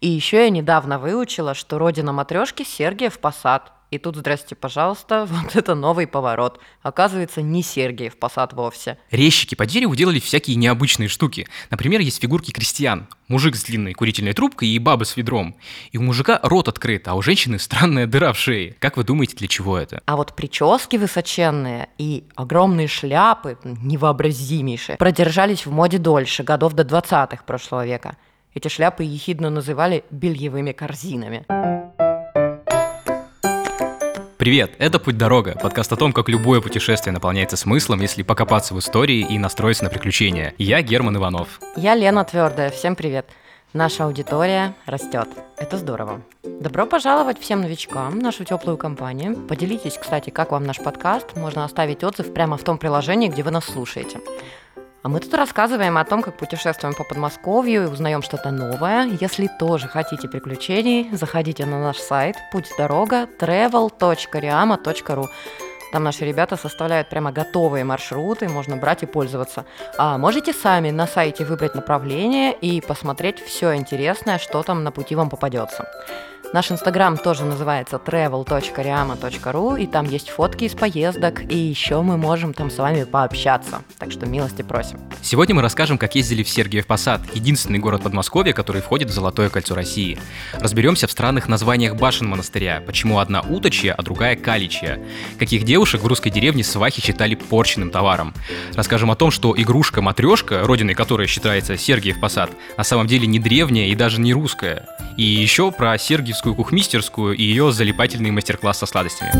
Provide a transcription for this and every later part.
И еще я недавно выучила, что родина матрешки Сергиев Посад. И тут, здрасте, пожалуйста, вот это новый поворот. Оказывается, не Сергиев Посад вовсе. Резчики по дереву делали всякие необычные штуки. Например, есть фигурки крестьян. Мужик с длинной курительной трубкой и баба с ведром. И у мужика рот открыт, а у женщины странная дыра в шее. Как вы думаете, для чего это? А вот прически высоченные и огромные шляпы, невообразимейшие, продержались в моде дольше, годов до 20-х прошлого века. Эти шляпы ехидно называли бельевыми корзинами. Привет, это «Путь-дорога», подкаст о том, как любое путешествие наполняется смыслом, если покопаться в истории и настроиться на приключения. Я Герман Иванов. Я Лена Твердая, всем привет. Наша аудитория растет. Это здорово. Добро пожаловать всем новичкам в нашу теплую компанию. Поделитесь, кстати, как вам наш подкаст. Можно оставить отзыв прямо в том приложении, где вы нас слушаете. А мы тут рассказываем о том, как путешествуем по Подмосковью и узнаем что-то новое. Если тоже хотите приключений, заходите на наш сайт путь дорога travel.riama.ru. Там наши ребята составляют прямо готовые маршруты, можно брать и пользоваться. А можете сами на сайте выбрать направление и посмотреть все интересное, что там на пути вам попадется. Наш инстаграм тоже называется travel.riama.ru, и там есть фотки из поездок, и еще мы можем там с вами пообщаться. Так что милости просим. Сегодня мы расскажем, как ездили в Сергиев Посад, единственный город Подмосковья, который входит в Золотое кольцо России. Разберемся в странных названиях башен монастыря, почему одна уточья, а другая каличья. Каких девушек в русской деревне свахи считали порченным товаром. Расскажем о том, что игрушка-матрешка, родиной которой считается Сергиев Посад, на самом деле не древняя и даже не русская. И еще про Сергиев Киевскую кухмистерскую и ее залипательный мастер-класс со сладостями.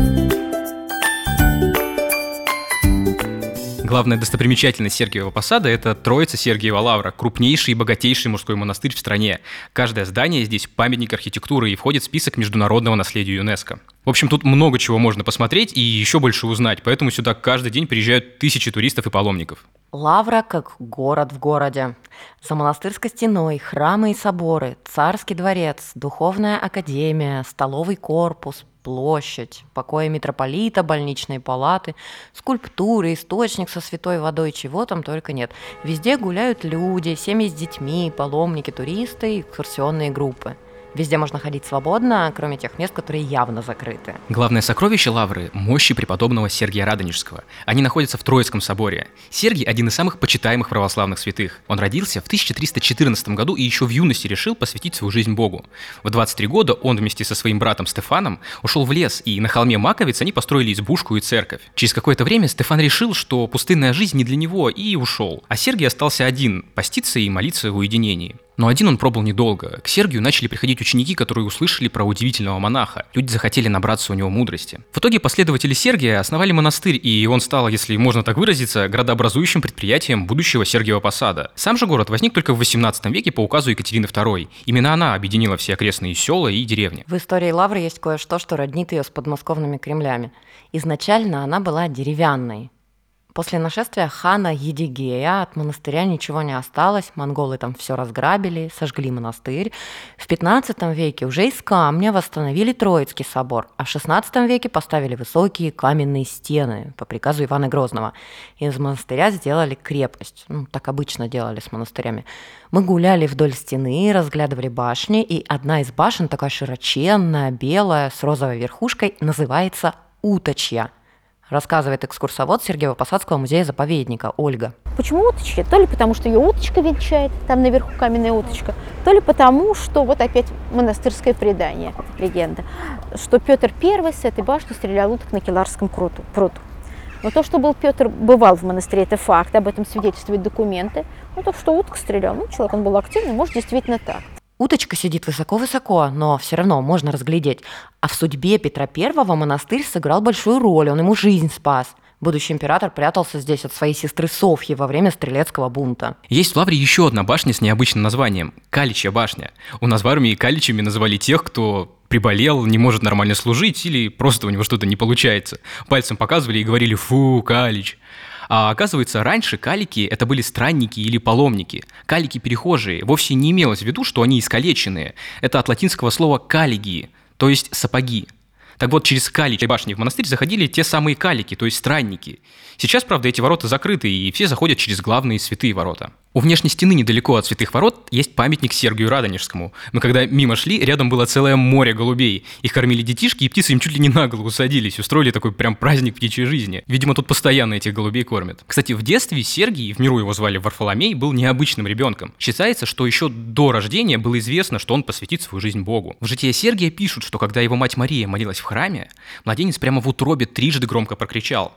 Главная достопримечательность Сергиева Посада – это Троица Сергиева Лавра, крупнейший и богатейший мужской монастырь в стране. Каждое здание здесь – памятник архитектуры и входит в список международного наследия ЮНЕСКо. В общем, тут много чего можно посмотреть и еще больше узнать, поэтому сюда каждый день приезжают тысячи туристов и паломников. Лавра как город в городе. За монастырской стеной храмы и соборы, царский дворец, духовная академия, столовый корпус, площадь, покои митрополита, больничные палаты, скульптуры, источник со святой водой, чего там только нет. Везде гуляют люди, семьи с детьми, паломники, туристы, экскурсионные группы. Везде можно ходить свободно, кроме тех мест, которые явно закрыты. Главное сокровище Лавры – мощи преподобного Сергия Радонежского. Они находятся в Троицком соборе. Сергий – один из самых почитаемых православных святых. Он родился в 1314 году и еще в юности решил посвятить свою жизнь Богу. В 23 года он вместе со своим братом Стефаном ушел в лес, и на холме Маковиц они построили избушку и церковь. Через какое-то время Стефан решил, что пустынная жизнь не для него, и ушел. А Сергий остался один – поститься и молиться в уединении. Но один он пробыл недолго. К Сергию начали приходить ученики, которые услышали про удивительного монаха. Люди захотели набраться у него мудрости. В итоге последователи Сергия основали монастырь, и он стал, если можно так выразиться, градообразующим предприятием будущего Сергиева Посада. Сам же город возник только в 18 веке по указу Екатерины II. Именно она объединила все окрестные села и деревни. В истории Лавры есть кое-что, что роднит ее с подмосковными Кремлями. Изначально она была деревянной, После нашествия хана Едигея от монастыря ничего не осталось, монголы там все разграбили, сожгли монастырь. В 15 веке уже из камня восстановили Троицкий собор, а в 16 веке поставили высокие каменные стены по приказу Ивана Грозного. Из монастыря сделали крепость, ну, так обычно делали с монастырями. Мы гуляли вдоль стены, разглядывали башни, и одна из башен, такая широченная, белая, с розовой верхушкой, называется Уточья – рассказывает экскурсовод Сергеево-Посадского музея-заповедника Ольга. Почему уточки? То ли потому, что ее уточка венчает, там наверху каменная уточка, то ли потому, что вот опять монастырское предание, легенда, что Петр I с этой башни стрелял уток на Келарском пруду. Но то, что был Петр, бывал в монастыре, это факт, об этом свидетельствуют документы. Ну, то, что утка стрелял, ну, человек, он был активный, может, действительно так. Уточка сидит высоко-высоко, но все равно можно разглядеть. А в судьбе Петра Первого монастырь сыграл большую роль, он ему жизнь спас. Будущий император прятался здесь от своей сестры Софьи во время стрелецкого бунта. Есть в Лавре еще одна башня с необычным названием – Каличья башня. У нас в армии каличами называли тех, кто приболел, не может нормально служить или просто у него что-то не получается. Пальцем показывали и говорили «фу, калич». А оказывается, раньше калики это были странники или паломники. Калики перехожие. Вовсе не имелось в виду, что они искалеченные. Это от латинского слова калигии, то есть сапоги. Так вот, через каличи башни в монастырь заходили те самые калики, то есть странники. Сейчас, правда, эти ворота закрыты, и все заходят через главные святые ворота. У внешней стены недалеко от Святых Ворот есть памятник Сергию Радонежскому. Но когда мимо шли, рядом было целое море голубей. Их кормили детишки, и птицы им чуть ли не на голову садились, устроили такой прям праздник птичьей жизни. Видимо, тут постоянно этих голубей кормят. Кстати, в детстве Сергий, в миру его звали Варфоломей, был необычным ребенком. Считается, что еще до рождения было известно, что он посвятит свою жизнь Богу. В житии Сергия пишут, что когда его мать Мария молилась в храме, младенец прямо в утробе трижды громко прокричал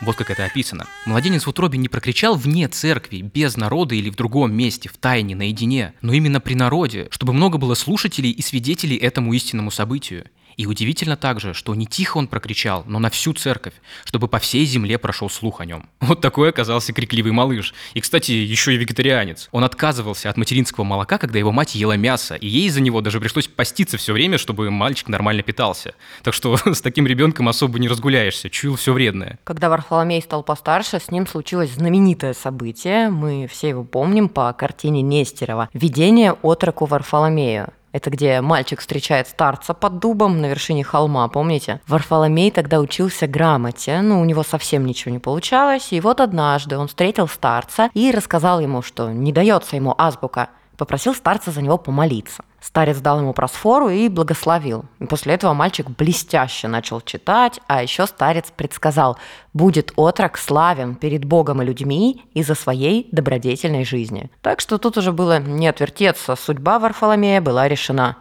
вот как это описано. Младенец в утробе не прокричал вне церкви, без народа или в другом месте, в тайне, наедине, но именно при народе, чтобы много было слушателей и свидетелей этому истинному событию. И удивительно также, что не тихо он прокричал, но на всю церковь, чтобы по всей земле прошел слух о нем. Вот такой оказался крикливый малыш. И, кстати, еще и вегетарианец. Он отказывался от материнского молока, когда его мать ела мясо, и ей из-за него даже пришлось поститься все время, чтобы мальчик нормально питался. Так что с таким ребенком особо не разгуляешься, чуял все вредное. Когда Варфоломей стал постарше, с ним случилось знаменитое событие. Мы все его помним по картине Нестерова «Видение отроку Варфоломею». Это где мальчик встречает старца под дубом на вершине холма, помните? Варфоломей тогда учился грамоте, но у него совсем ничего не получалось. И вот однажды он встретил старца и рассказал ему, что не дается ему азбука попросил старца за него помолиться. Старец дал ему просфору и благословил. И после этого мальчик блестяще начал читать, а еще старец предсказал, будет отрок славен перед Богом и людьми из-за своей добродетельной жизни. Так что тут уже было не отвертеться, судьба Варфоломея была решена.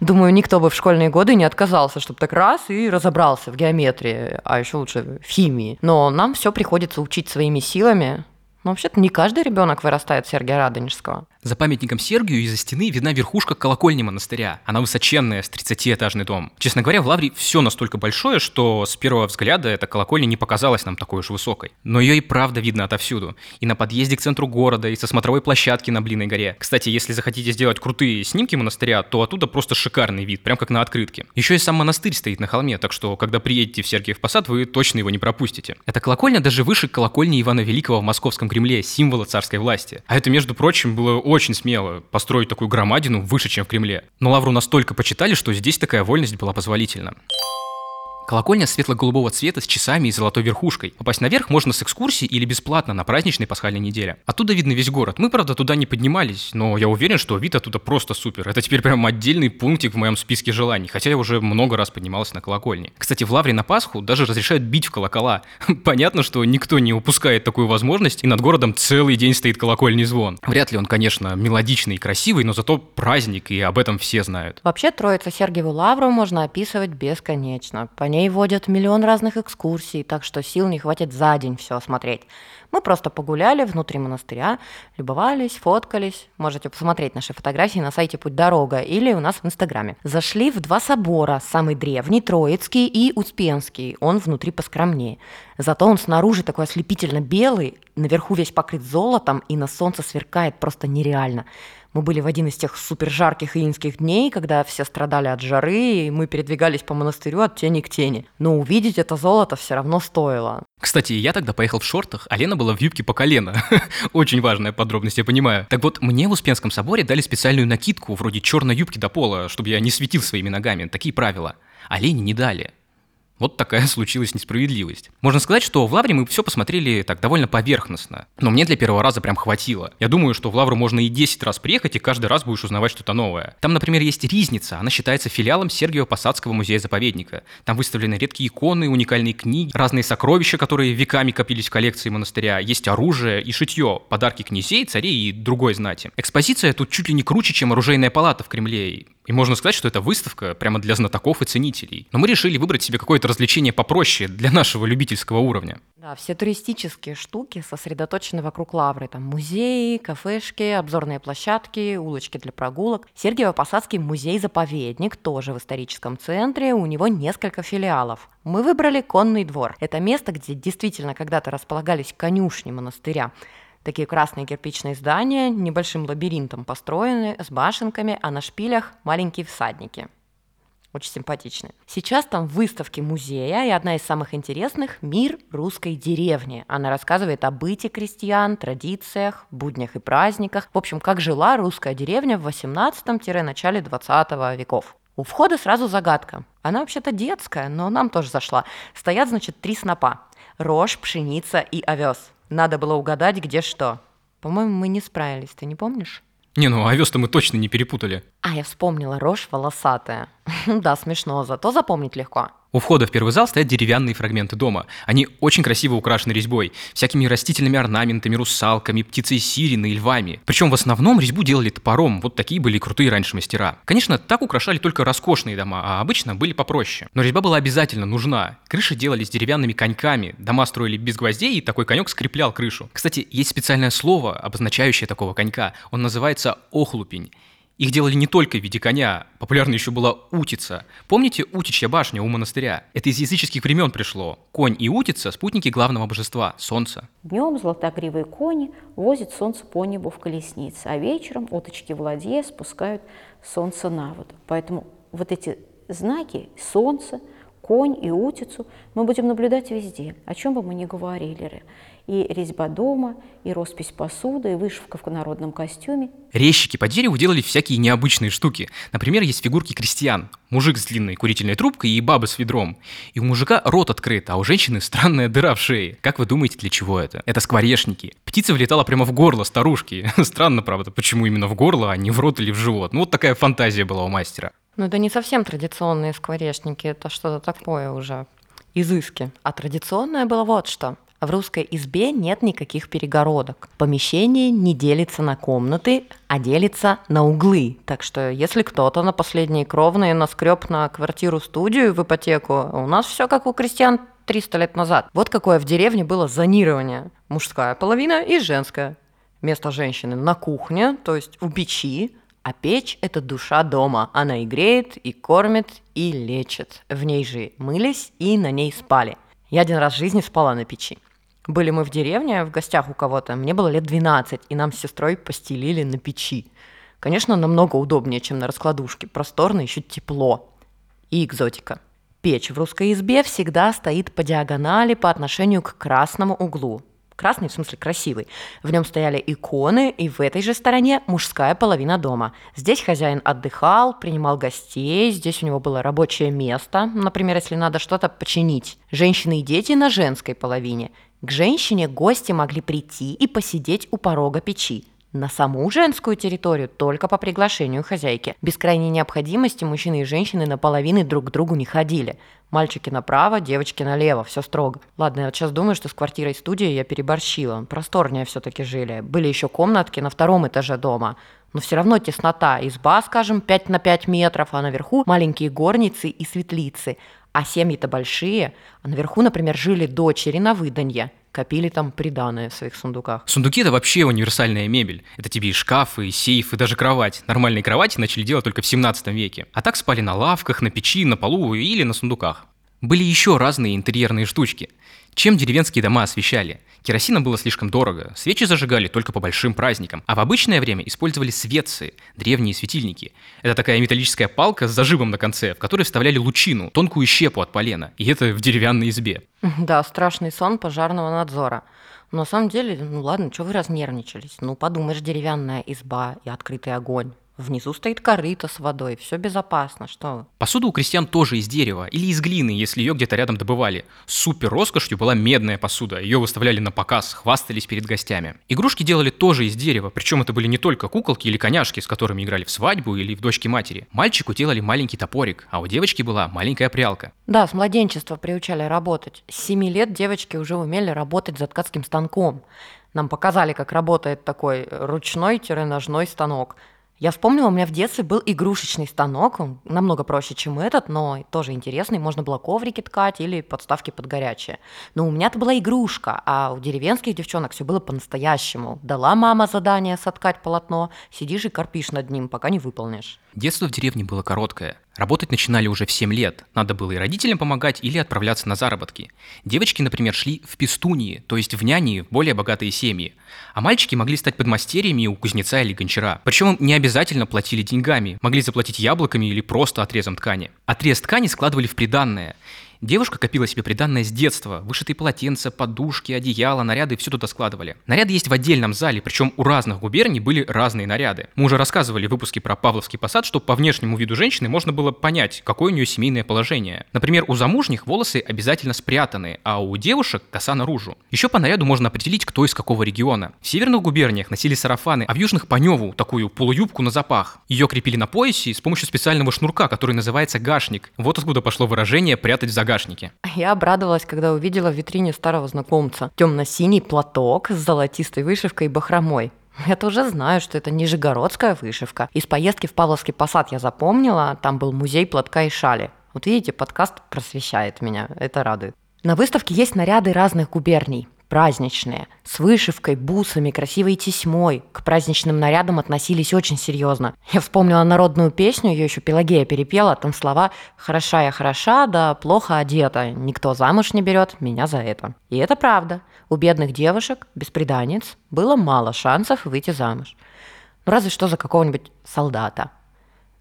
Думаю, никто бы в школьные годы не отказался, чтобы так раз и разобрался в геометрии, а еще лучше в химии. Но нам все приходится учить своими силами, но вообще-то не каждый ребенок вырастает Сергия Радонежского. За памятником Сергию из-за стены видна верхушка колокольни монастыря. Она высоченная, с 30-этажный дом. Честно говоря, в Лавре все настолько большое, что с первого взгляда эта колокольня не показалась нам такой уж высокой. Но ее и правда видно отовсюду. И на подъезде к центру города, и со смотровой площадки на Блинной горе. Кстати, если захотите сделать крутые снимки монастыря, то оттуда просто шикарный вид, прям как на открытке. Еще и сам монастырь стоит на холме, так что, когда приедете в Сергиев Посад, вы точно его не пропустите. Эта колокольня даже выше колокольни Ивана Великого в Московском Кремле, символа царской власти. А это, между прочим, было очень смело построить такую громадину выше, чем в Кремле. Но Лавру настолько почитали, что здесь такая вольность была позволительна. Колокольня светло-голубого цвета с часами и золотой верхушкой. Попасть наверх можно с экскурсии или бесплатно на праздничной пасхальной неделе. Оттуда видно весь город. Мы, правда, туда не поднимались, но я уверен, что вид оттуда просто супер. Это теперь прям отдельный пунктик в моем списке желаний, хотя я уже много раз поднимался на колокольне. Кстати, в Лавре на Пасху даже разрешают бить в колокола. Понятно, что никто не упускает такую возможность, и над городом целый день стоит колокольный звон. Вряд ли он, конечно, мелодичный и красивый, но зато праздник, и об этом все знают. Вообще, Троица Сергиеву Лавру можно описывать бесконечно. По ней водят миллион разных экскурсий, так что сил не хватит за день все осмотреть. Мы просто погуляли внутри монастыря, любовались, фоткались. Можете посмотреть наши фотографии на сайте «Путь дорога» или у нас в Инстаграме. Зашли в два собора, самый древний, Троицкий и Успенский. Он внутри поскромнее. Зато он снаружи такой ослепительно белый, наверху весь покрыт золотом и на солнце сверкает просто нереально. Мы были в один из тех супер жарких июньских дней, когда все страдали от жары, и мы передвигались по монастырю от тени к тени. Но увидеть это золото все равно стоило. Кстати, я тогда поехал в шортах, а Лена была в юбке по колено. Очень важная подробность, я понимаю. Так вот, мне в Успенском соборе дали специальную накидку, вроде черной юбки до пола, чтобы я не светил своими ногами. Такие правила. А Лене не дали. Вот такая случилась несправедливость. Можно сказать, что в Лавре мы все посмотрели так довольно поверхностно. Но мне для первого раза прям хватило. Я думаю, что в Лавру можно и 10 раз приехать, и каждый раз будешь узнавать что-то новое. Там, например, есть Ризница. Она считается филиалом Сергиева Посадского музея-заповедника. Там выставлены редкие иконы, уникальные книги, разные сокровища, которые веками копились в коллекции монастыря. Есть оружие и шитье, подарки князей, царей и другой знати. Экспозиция тут чуть ли не круче, чем оружейная палата в Кремле. И можно сказать, что это выставка прямо для знатоков и ценителей. Но мы решили выбрать себе какое-то развлечение попроще для нашего любительского уровня. Да, все туристические штуки сосредоточены вокруг Лавры. Там музеи, кафешки, обзорные площадки, улочки для прогулок. Сергиево-Посадский музей-заповедник тоже в историческом центре. У него несколько филиалов. Мы выбрали конный двор. Это место, где действительно когда-то располагались конюшни монастыря. Такие красные кирпичные здания небольшим лабиринтом построены, с башенками, а на шпилях маленькие всадники. Очень симпатичные. Сейчас там выставки музея, и одна из самых интересных – «Мир русской деревни». Она рассказывает о быте крестьян, традициях, буднях и праздниках. В общем, как жила русская деревня в 18-начале 20 веков. У входа сразу загадка. Она вообще-то детская, но нам тоже зашла. Стоят, значит, три снопа. Рожь, пшеница и овес. Надо было угадать, где что. По-моему, мы не справились, ты не помнишь? Не, ну овес-то мы точно не перепутали. А, я вспомнила, рожь волосатая. да, смешно, зато запомнить легко. У входа в первый зал стоят деревянные фрагменты дома. Они очень красиво украшены резьбой, всякими растительными орнаментами, русалками, птицей сирены и львами. Причем в основном резьбу делали топором, вот такие были крутые раньше мастера. Конечно, так украшали только роскошные дома, а обычно были попроще. Но резьба была обязательно нужна. Крыши делались деревянными коньками, дома строили без гвоздей, и такой конек скреплял крышу. Кстати, есть специальное слово, обозначающее такого конька. Он называется охлупень. Их делали не только в виде коня, популярна еще была утица. Помните Утичья башня у монастыря? Это из языческих времен пришло. Конь и утица – спутники главного божества – солнца. Днем золотогривые кони возят солнце по небу в колеснице, а вечером уточки в ладье спускают солнце на воду. Поэтому вот эти знаки – солнце, конь и утицу мы будем наблюдать везде, о чем бы мы ни говорили и резьба дома, и роспись посуды, и вышивка в народном костюме. Резчики по дереву делали всякие необычные штуки. Например, есть фигурки крестьян. Мужик с длинной курительной трубкой и баба с ведром. И у мужика рот открыт, а у женщины странная дыра в шее. Как вы думаете, для чего это? Это скворечники. Птица влетала прямо в горло старушки. Странно, правда, почему именно в горло, а не в рот или в живот. Ну вот такая фантазия была у мастера. Ну это не совсем традиционные скворечники, это что-то такое уже изыски. А традиционное было вот что. В русской избе нет никаких перегородок. Помещение не делится на комнаты, а делится на углы. Так что если кто-то на последние кровные наскреб на квартиру-студию в ипотеку, у нас все как у крестьян 300 лет назад. Вот какое в деревне было зонирование. Мужская половина и женская. Место женщины на кухне, то есть у печи, а печь – это душа дома. Она и греет, и кормит, и лечит. В ней же мылись и на ней спали. Я один раз в жизни спала на печи. Были мы в деревне, в гостях у кого-то. Мне было лет 12, и нам с сестрой постелили на печи. Конечно, намного удобнее, чем на раскладушке. Просторно, еще тепло. И экзотика. Печь в русской избе всегда стоит по диагонали по отношению к красному углу. Красный, в смысле красивый. В нем стояли иконы, и в этой же стороне мужская половина дома. Здесь хозяин отдыхал, принимал гостей, здесь у него было рабочее место, например, если надо что-то починить. Женщины и дети на женской половине. К женщине гости могли прийти и посидеть у порога печи. На саму женскую территорию только по приглашению хозяйки. Без крайней необходимости мужчины и женщины наполовину друг к другу не ходили. Мальчики направо, девочки налево, все строго. Ладно, я вот сейчас думаю, что с квартирой студией я переборщила. Просторнее все-таки жили. Были еще комнатки на втором этаже дома. Но все равно теснота. Изба, скажем, 5 на 5 метров, а наверху маленькие горницы и светлицы. А семьи-то большие. А наверху, например, жили дочери на выданье копили там приданное в своих сундуках. Сундуки – это вообще универсальная мебель. Это тебе и шкафы, и сейф, и даже кровать. Нормальные кровати начали делать только в 17 веке. А так спали на лавках, на печи, на полу или на сундуках. Были еще разные интерьерные штучки. Чем деревенские дома освещали? Керосина было слишком дорого, свечи зажигали только по большим праздникам, а в обычное время использовали светцы, древние светильники. Это такая металлическая палка с зажимом на конце, в которой вставляли лучину, тонкую щепу от полена, и это в деревянной избе. Да, страшный сон пожарного надзора. Но на самом деле, ну ладно, что вы разнервничались? Ну подумаешь, деревянная изба и открытый огонь. Внизу стоит корыто с водой, все безопасно, что Посуда у крестьян тоже из дерева или из глины, если ее где-то рядом добывали. Супер роскошью была медная посуда, ее выставляли на показ, хвастались перед гостями. Игрушки делали тоже из дерева, причем это были не только куколки или коняшки, с которыми играли в свадьбу или в дочке матери. Мальчику делали маленький топорик, а у девочки была маленькая прялка. Да, с младенчества приучали работать. С 7 лет девочки уже умели работать за ткацким станком. Нам показали, как работает такой ручной-ножной станок – я вспомнила, у меня в детстве был игрушечный станок, он намного проще, чем этот, но тоже интересный, можно было коврики ткать или подставки под горячее. Но у меня это была игрушка, а у деревенских девчонок все было по-настоящему. Дала мама задание соткать полотно, сидишь и корпишь над ним, пока не выполнишь. Детство в деревне было короткое. Работать начинали уже в 7 лет. Надо было и родителям помогать или отправляться на заработки. Девочки, например, шли в пестунии, то есть в няни в более богатые семьи. А мальчики могли стать подмастерьями у кузнеца или гончара. Причем не обязательно платили деньгами. Могли заплатить яблоками или просто отрезом ткани. Отрез ткани складывали в приданное. Девушка копила себе приданное с детства. Вышитые полотенца, подушки, одеяла, наряды, все туда складывали. Наряды есть в отдельном зале, причем у разных губерний были разные наряды. Мы уже рассказывали в выпуске про Павловский посад, что по внешнему виду женщины можно было понять, какое у нее семейное положение. Например, у замужних волосы обязательно спрятаны, а у девушек коса наружу. Еще по наряду можно определить, кто из какого региона. В северных губерниях носили сарафаны, а в южных по неву, такую полуюбку на запах. Ее крепили на поясе с помощью специального шнурка, который называется гашник. Вот откуда пошло выражение «прятать в загашнике». Я обрадовалась, когда увидела в витрине старого знакомца темно-синий платок с золотистой вышивкой и бахромой. Я тоже знаю, что это нижегородская вышивка. Из поездки в Павловский посад я запомнила, там был музей платка и шали. Вот видите, подкаст просвещает меня, это радует. На выставке есть наряды разных губерний праздничные, с вышивкой, бусами, красивой тесьмой. К праздничным нарядам относились очень серьезно. Я вспомнила народную песню, ее еще Пелагея перепела, там слова «хороша я хороша, да плохо одета, никто замуж не берет меня за это». И это правда. У бедных девушек, бесприданниц, было мало шансов выйти замуж. Ну разве что за какого-нибудь солдата.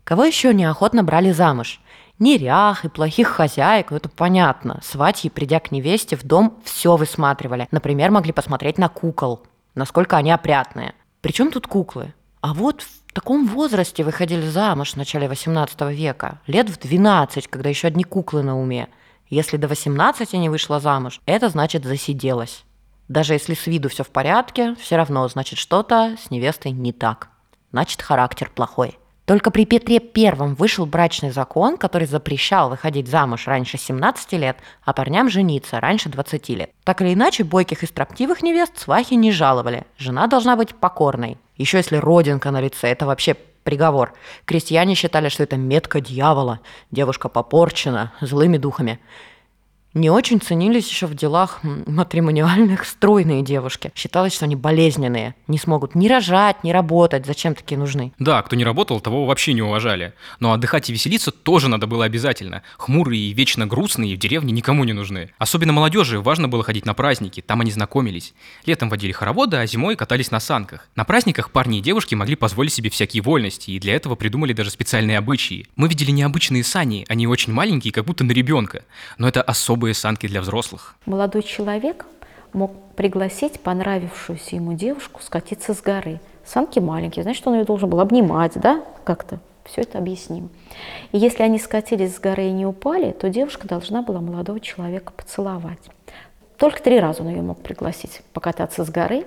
Кого еще неохотно брали замуж? Нерях и плохих хозяек, ну это понятно. Сватьи, придя к невесте в дом, все высматривали. Например, могли посмотреть на кукол, насколько они опрятные. Причем тут куклы? А вот в таком возрасте выходили замуж в начале 18 века, лет в 12, когда еще одни куклы на уме. Если до 18 не вышла замуж, это значит засиделась. Даже если с виду все в порядке, все равно значит что-то с невестой не так. Значит характер плохой. Только при Петре Первом вышел брачный закон, который запрещал выходить замуж раньше 17 лет, а парням жениться раньше 20 лет. Так или иначе, бойких и строптивых невест свахи не жаловали. Жена должна быть покорной. Еще если родинка на лице, это вообще приговор. Крестьяне считали, что это метка дьявола. Девушка попорчена злыми духами не очень ценились еще в делах матримониальных стройные девушки. Считалось, что они болезненные, не смогут ни рожать, ни работать. Зачем такие нужны? Да, кто не работал, того вообще не уважали. Но отдыхать и веселиться тоже надо было обязательно. Хмурые и вечно грустные в деревне никому не нужны. Особенно молодежи важно было ходить на праздники, там они знакомились. Летом водили хороводы, а зимой катались на санках. На праздниках парни и девушки могли позволить себе всякие вольности, и для этого придумали даже специальные обычаи. Мы видели необычные сани, они очень маленькие, как будто на ребенка. Но это особо особые санки для взрослых. Молодой человек мог пригласить понравившуюся ему девушку скатиться с горы. Санки маленькие, значит, он ее должен был обнимать, да, как-то. Все это объясним. И если они скатились с горы и не упали, то девушка должна была молодого человека поцеловать. Только три раза он ее мог пригласить покататься с горы.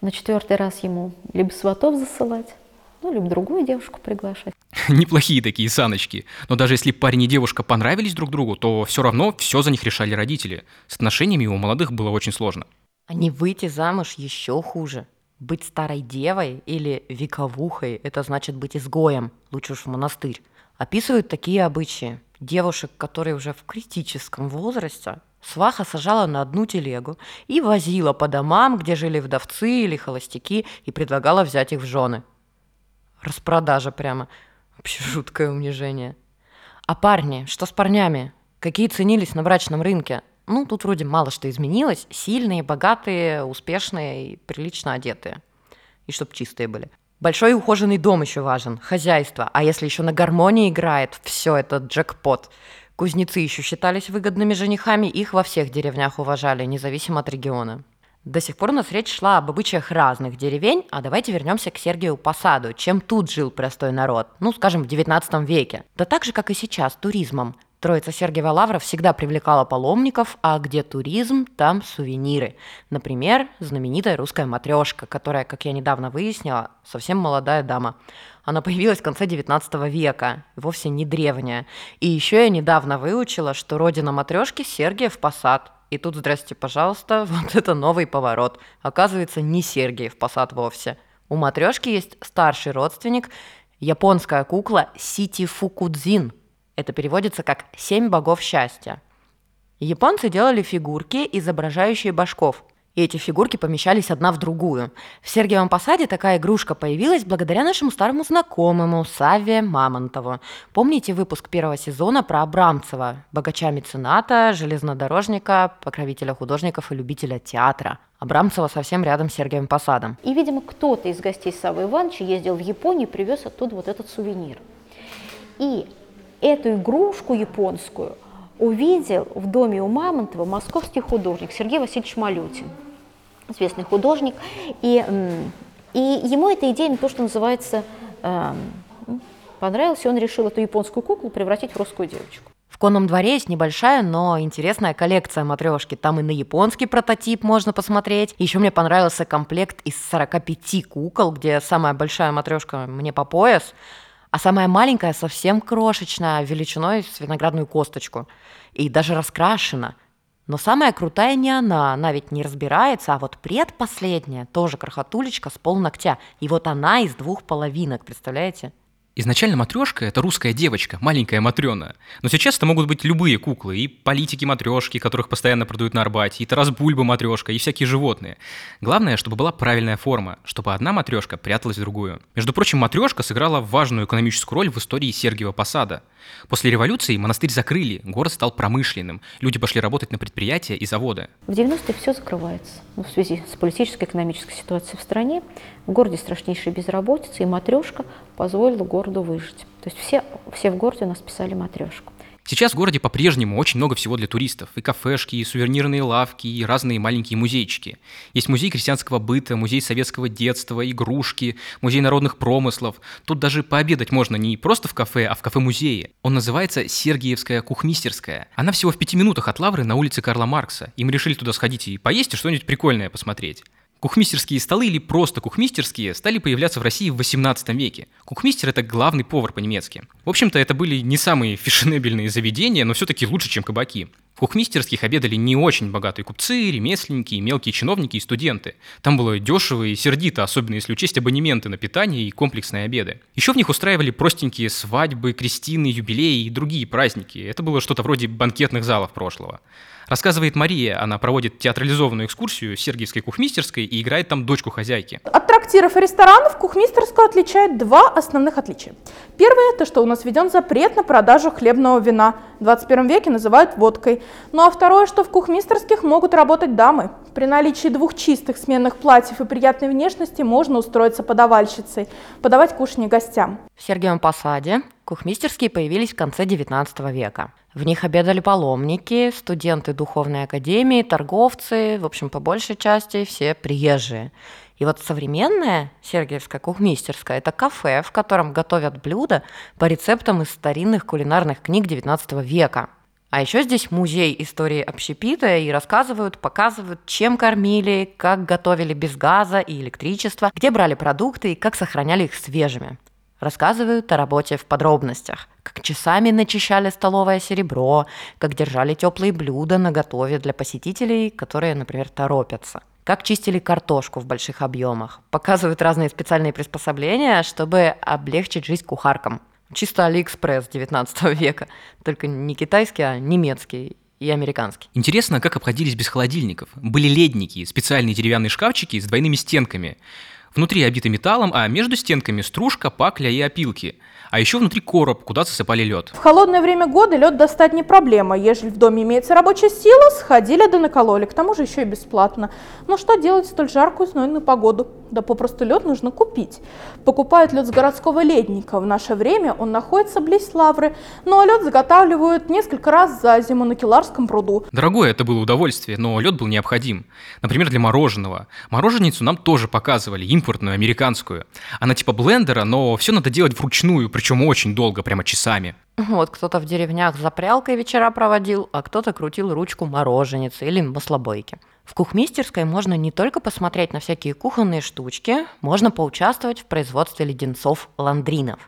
На четвертый раз ему либо сватов засылать, ну, либо другую девушку приглашать. Неплохие такие саночки. Но даже если парень и девушка понравились друг другу, то все равно все за них решали родители. С отношениями у молодых было очень сложно. А не выйти замуж еще хуже. Быть старой девой или вековухой – это значит быть изгоем, лучше уж в монастырь. Описывают такие обычаи. Девушек, которые уже в критическом возрасте, сваха сажала на одну телегу и возила по домам, где жили вдовцы или холостяки, и предлагала взять их в жены. Распродажа прямо. Вообще жуткое унижение. А парни? Что с парнями? Какие ценились на брачном рынке? Ну, тут вроде мало что изменилось. Сильные, богатые, успешные и прилично одетые. И чтоб чистые были. Большой ухоженный дом еще важен, хозяйство. А если еще на гармонии играет, все это джекпот. Кузнецы еще считались выгодными женихами, их во всех деревнях уважали, независимо от региона. До сих пор у нас речь шла об обычаях разных деревень, а давайте вернемся к Сергию Посаду. Чем тут жил простой народ? Ну, скажем, в 19 веке. Да так же, как и сейчас, туризмом. Троица Сергиева Лавра всегда привлекала паломников, а где туризм, там сувениры. Например, знаменитая русская матрешка, которая, как я недавно выяснила, совсем молодая дама. Она появилась в конце 19 века, вовсе не древняя. И еще я недавно выучила, что родина матрешки Сергиев Посад – и тут, здрасте, пожалуйста, вот это новый поворот. Оказывается, не Сергиев Посад вовсе. У матрешки есть старший родственник, японская кукла Сити Фукудзин. Это переводится как «семь богов счастья». Японцы делали фигурки, изображающие башков – и эти фигурки помещались одна в другую. В Сергиевом Посаде такая игрушка появилась благодаря нашему старому знакомому Саве Мамонтову. Помните выпуск первого сезона про Абрамцева, богача-мецената, железнодорожника, покровителя художников и любителя театра? Абрамцева совсем рядом с Сергиевым Посадом. И, видимо, кто-то из гостей Савы Ивановича ездил в Японию и привез оттуда вот этот сувенир. И эту игрушку японскую увидел в доме у Мамонтова московский художник Сергей Васильевич Малютин, известный художник, и, и ему эта идея, то, что называется, э, понравилась, и он решил эту японскую куклу превратить в русскую девочку. В конном дворе есть небольшая, но интересная коллекция матрешки. Там и на японский прототип можно посмотреть. Еще мне понравился комплект из 45 кукол, где самая большая матрешка мне по пояс, а самая маленькая совсем крошечная, величиной с виноградную косточку. И даже раскрашена. Но самая крутая не она, она ведь не разбирается, а вот предпоследняя, тоже крохотулечка с полногтя. И вот она из двух половинок, представляете? Изначально матрешка это русская девочка, маленькая матрена. Но сейчас это могут быть любые куклы, и политики матрешки, которых постоянно продают на Арбате, и Тарас Бульба матрешка, и всякие животные. Главное, чтобы была правильная форма, чтобы одна матрешка пряталась в другую. Между прочим, матрешка сыграла важную экономическую роль в истории Сергиева Посада. После революции монастырь закрыли, город стал промышленным, люди пошли работать на предприятия и заводы. В 90-е все закрывается. Ну, в связи с политической и экономической ситуацией в стране, в городе страшнейшая безработица, и матрешка позволила городу выжить. То есть все, все в городе у нас писали матрешку. Сейчас в городе по-прежнему очень много всего для туристов. И кафешки, и сувенирные лавки, и разные маленькие музейчики. Есть музей крестьянского быта, музей советского детства, игрушки, музей народных промыслов. Тут даже пообедать можно не просто в кафе, а в кафе-музее. Он называется Сергиевская кухмистерская. Она всего в пяти минутах от Лавры на улице Карла Маркса. И мы решили туда сходить и поесть, и что-нибудь прикольное посмотреть. Кухмистерские столы или просто кухмистерские стали появляться в России в 18 веке. Кухмистер – это главный повар по-немецки. В общем-то, это были не самые фешенебельные заведения, но все-таки лучше, чем кабаки. В кухмистерских обедали не очень богатые купцы, ремесленники, мелкие чиновники и студенты. Там было дешево и сердито, особенно если учесть абонементы на питание и комплексные обеды. Еще в них устраивали простенькие свадьбы, крестины, юбилеи и другие праздники. Это было что-то вроде банкетных залов прошлого. Рассказывает Мария, она проводит театрализованную экскурсию Сергиевской кухмистерской и играет там дочку хозяйки. От трактиров и ресторанов кухмистерскую отличает два основных отличия. Первое, то что у нас введен запрет на продажу хлебного вина. В 21 веке называют водкой. Ну а второе, что в кухмистерских могут работать дамы. При наличии двух чистых сменных платьев и приятной внешности можно устроиться подавальщицей, подавать кушанье гостям. В Сергиевом Посаде кухмистерские появились в конце XIX века. В них обедали паломники, студенты духовной академии, торговцы, в общем, по большей части все приезжие. И вот современная Сергиевская кухмистерская – это кафе, в котором готовят блюда по рецептам из старинных кулинарных книг XIX века. А еще здесь музей истории общепита и рассказывают, показывают, чем кормили, как готовили без газа и электричества, где брали продукты и как сохраняли их свежими. Рассказывают о работе в подробностях, как часами начищали столовое серебро, как держали теплые блюда на готове для посетителей, которые, например, торопятся. Как чистили картошку в больших объемах. Показывают разные специальные приспособления, чтобы облегчить жизнь кухаркам. Чисто Алиэкспресс 19 века. Только не китайский, а немецкий и американский. Интересно, как обходились без холодильников. Были ледники, специальные деревянные шкафчики с двойными стенками. Внутри обиты металлом, а между стенками стружка, пакля и опилки. А еще внутри короб, куда засыпали лед. В холодное время года лед достать не проблема. Ежели в доме имеется рабочая сила, сходили да накололи. К тому же еще и бесплатно. Но что делать в столь жаркую знойную погоду? Да попросту лед нужно купить. Покупают лед с городского ледника. В наше время он находится близ Лавры, ну а лед заготавливают несколько раз за зиму на Киларском пруду. Дорогое это было удовольствие, но лед был необходим. Например, для мороженого. Мороженицу нам тоже показывали, импортную, американскую. Она типа блендера, но все надо делать вручную, причем очень долго, прямо часами. Вот кто-то в деревнях за прялкой вечера проводил, а кто-то крутил ручку мороженицы или маслобойки. В кухмистерской можно не только посмотреть на всякие кухонные штучки, можно поучаствовать в производстве леденцов-ландринов.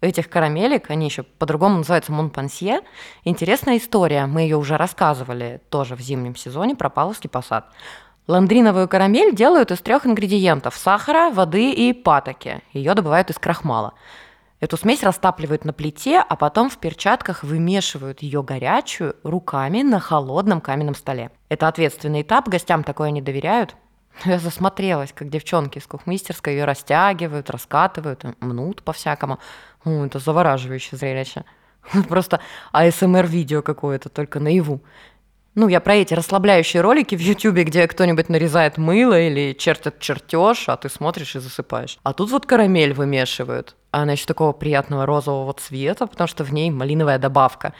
Этих карамелек, они еще по-другому называются монпансье, интересная история, мы ее уже рассказывали тоже в зимнем сезоне про Павловский посад. Ландриновую карамель делают из трех ингредиентов – сахара, воды и патоки. Ее добывают из крахмала – Эту смесь растапливают на плите, а потом в перчатках вымешивают ее горячую руками на холодном каменном столе. Это ответственный этап, гостям такое не доверяют. Я засмотрелась, как девчонки из кухмистерской ее растягивают, раскатывают, мнут по-всякому. О, это завораживающее зрелище. Просто АСМР-видео какое-то, только наяву. Ну, я про эти расслабляющие ролики в Ютубе, где кто-нибудь нарезает мыло или чертит чертеж, а ты смотришь и засыпаешь. А тут вот карамель вымешивают. А она еще такого приятного розового цвета, потому что в ней малиновая добавка.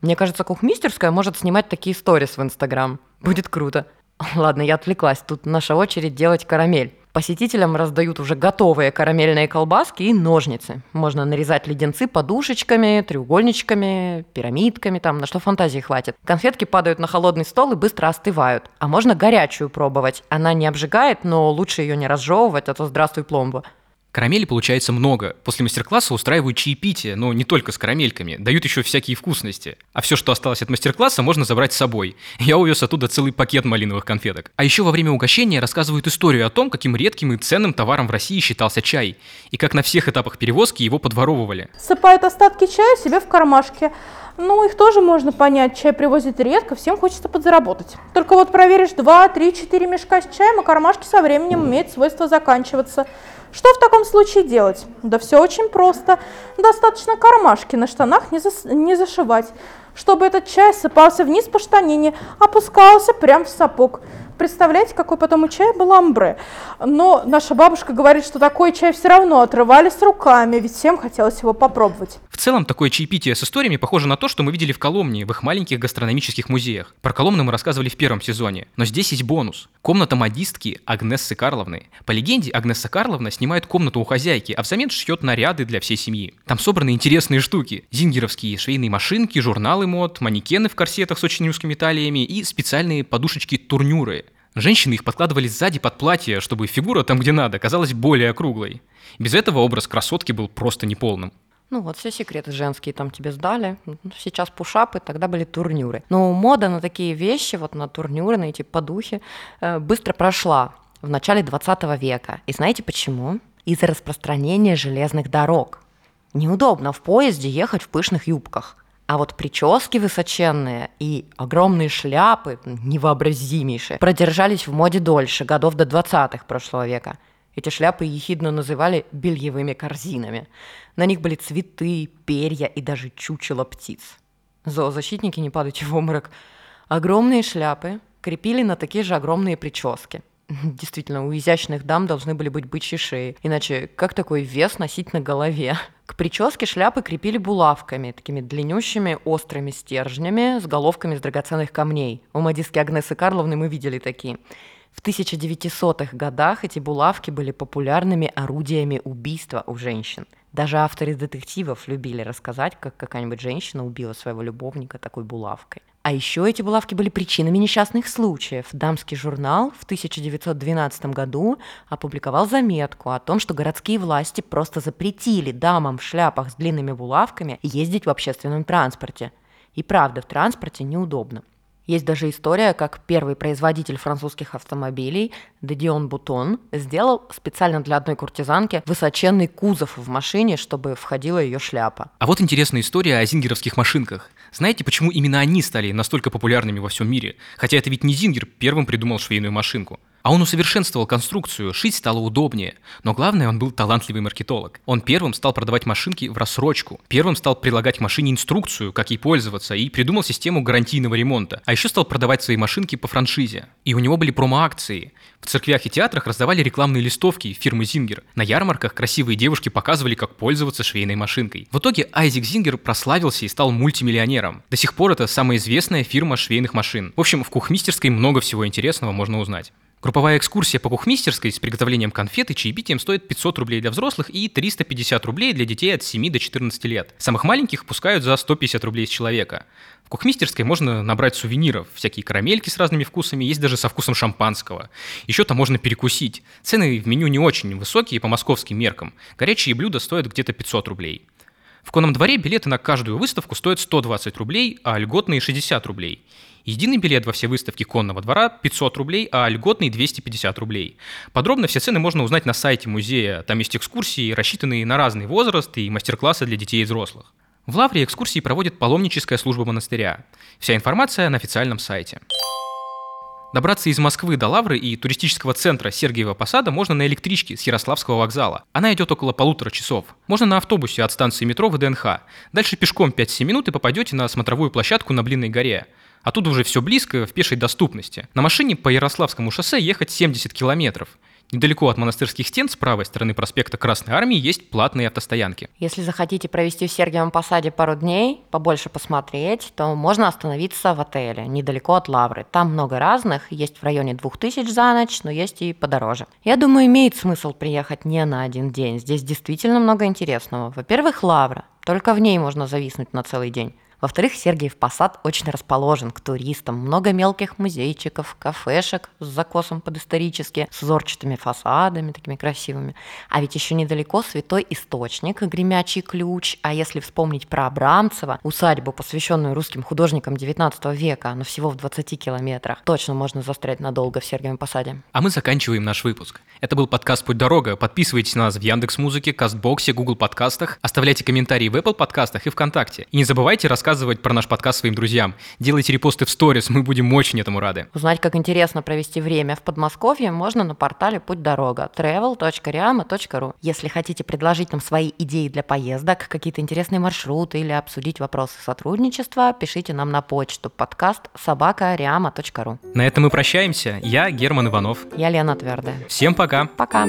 Мне кажется, кухмистерская может снимать такие сторис в Инстаграм. Будет круто. Ладно, я отвлеклась. Тут наша очередь делать карамель. Посетителям раздают уже готовые карамельные колбаски и ножницы. Можно нарезать леденцы подушечками, треугольничками, пирамидками, там, на что фантазии хватит. Конфетки падают на холодный стол и быстро остывают. А можно горячую пробовать. Она не обжигает, но лучше ее не разжевывать, а то здравствуй пломба. Карамели получается много. После мастер-класса устраивают чаепитие, но не только с карамельками, дают еще всякие вкусности. А все, что осталось от мастер-класса, можно забрать с собой. Я увез оттуда целый пакет малиновых конфеток. А еще во время угощения рассказывают историю о том, каким редким и ценным товаром в России считался чай, и как на всех этапах перевозки его подворовывали. Сыпают остатки чая себе в кармашке. Ну, их тоже можно понять. Чай привозят редко, всем хочется подзаработать. Только вот проверишь 2, 3, 4 мешка с чаем, а кармашки со временем имеют свойство заканчиваться. Что в таком случае делать? Да все очень просто. Достаточно кармашки на штанах не, зас... не зашивать, чтобы этот чай сыпался вниз по штанине, опускался прямо в сапог. Представляете, какой потом у чая был амбре. Но наша бабушка говорит, что такой чай все равно отрывали с руками, ведь всем хотелось его попробовать. В целом, такое чаепитие с историями похоже на то, что мы видели в Коломне, в их маленьких гастрономических музеях. Про Коломну мы рассказывали в первом сезоне. Но здесь есть бонус. Комната модистки Агнессы Карловны. По легенде, Агнесса Карловна снимает комнату у хозяйки, а взамен шьет наряды для всей семьи. Там собраны интересные штуки. Зингеровские швейные машинки, журналы мод, манекены в корсетах с очень узкими талиями и специальные подушечки-турнюры. Женщины их подкладывали сзади под платье, чтобы фигура там, где надо, казалась более округлой. Без этого образ красотки был просто неполным. Ну вот все секреты женские там тебе сдали. Сейчас пушапы, тогда были турнюры. Но мода на такие вещи, вот на турнюры, на эти подухи, э, быстро прошла в начале 20 века. И знаете почему? Из-за распространения железных дорог. Неудобно в поезде ехать в пышных юбках. А вот прически высоченные и огромные шляпы, невообразимейшие, продержались в моде дольше, годов до 20-х прошлого века. Эти шляпы ехидно называли бельевыми корзинами. На них были цветы, перья и даже чучело птиц. Зоозащитники, не падайте в обморок. Огромные шляпы крепили на такие же огромные прически. Действительно, у изящных дам должны были быть бычьи шеи. Иначе как такой вес носить на голове? К прическе шляпы крепили булавками, такими длиннющими острыми стержнями с головками из драгоценных камней. У модистки Агнесы Карловны мы видели такие. В 1900-х годах эти булавки были популярными орудиями убийства у женщин. Даже авторы детективов любили рассказать, как какая-нибудь женщина убила своего любовника такой булавкой. А еще эти булавки были причинами несчастных случаев. Дамский журнал в 1912 году опубликовал заметку о том, что городские власти просто запретили дамам в шляпах с длинными булавками ездить в общественном транспорте. И правда, в транспорте неудобно. Есть даже история, как первый производитель французских автомобилей, Дедион Бутон, сделал специально для одной куртизанки высоченный кузов в машине, чтобы входила ее шляпа. А вот интересная история о зингеровских машинках. Знаете, почему именно они стали настолько популярными во всем мире? Хотя это ведь не Зингер первым придумал швейную машинку. А он усовершенствовал конструкцию, шить стало удобнее. Но главное, он был талантливый маркетолог. Он первым стал продавать машинки в рассрочку. Первым стал прилагать к машине инструкцию, как ей пользоваться, и придумал систему гарантийного ремонта. А еще стал продавать свои машинки по франшизе. И у него были промо-акции. В церквях и театрах раздавали рекламные листовки фирмы Зингер. На ярмарках красивые девушки показывали, как пользоваться швейной машинкой. В итоге Айзек Зингер прославился и стал мультимиллионером. До сих пор это самая известная фирма швейных машин. В общем, в кухмистерской много всего интересного можно узнать. Групповая экскурсия по кухмистерской с приготовлением конфет и чаепитием стоит 500 рублей для взрослых и 350 рублей для детей от 7 до 14 лет. Самых маленьких пускают за 150 рублей с человека. В кухмистерской можно набрать сувениров, всякие карамельки с разными вкусами, есть даже со вкусом шампанского. Еще там можно перекусить. Цены в меню не очень высокие по московским меркам. Горячие блюда стоят где-то 500 рублей. В конном дворе билеты на каждую выставку стоят 120 рублей, а льготные 60 рублей. Единый билет во все выставки конного двора 500 рублей, а льготный 250 рублей. Подробно все цены можно узнать на сайте музея. Там есть экскурсии, рассчитанные на разный возраст и мастер-классы для детей и взрослых. В Лавре экскурсии проводит паломническая служба монастыря. Вся информация на официальном сайте. Добраться из Москвы до Лавры и туристического центра Сергиева Посада можно на электричке с Ярославского вокзала. Она идет около полутора часов. Можно на автобусе от станции метро ВДНХ. Дальше пешком 5-7 минут и попадете на смотровую площадку на Блинной горе. Оттуда уже все близко, в пешей доступности. На машине по Ярославскому шоссе ехать 70 километров. Недалеко от монастырских стен с правой стороны проспекта Красной Армии есть платные автостоянки. Если захотите провести в Сергиевом Посаде пару дней, побольше посмотреть, то можно остановиться в отеле недалеко от Лавры. Там много разных, есть в районе 2000 за ночь, но есть и подороже. Я думаю, имеет смысл приехать не на один день. Здесь действительно много интересного. Во-первых, Лавра. Только в ней можно зависнуть на целый день. Во-вторых, Сергиев Посад очень расположен к туристам. Много мелких музейчиков, кафешек с закосом под исторически, с узорчатыми фасадами такими красивыми. А ведь еще недалеко святой источник, гремячий ключ. А если вспомнить про Абрамцева, усадьбу, посвященную русским художникам 19 века, но всего в 20 километрах, точно можно застрять надолго в Сергиевом Посаде. А мы заканчиваем наш выпуск. Это был подкаст «Путь дорога». Подписывайтесь на нас в Яндекс.Музыке, Кастбоксе, Google подкастах, оставляйте комментарии в Apple подкастах и ВКонтакте. И не забывайте рассказывать рассказывать про наш подкаст своим друзьям. Делайте репосты в сторис, мы будем очень этому рады. Узнать, как интересно провести время в Подмосковье, можно на портале «Путь дорога» travel.riama.ru. Если хотите предложить нам свои идеи для поездок, какие-то интересные маршруты или обсудить вопросы сотрудничества, пишите нам на почту подкаст собака.riama.ru. На этом мы прощаемся. Я Герман Иванов. Я Лена Твердая. Всем пока. Пока.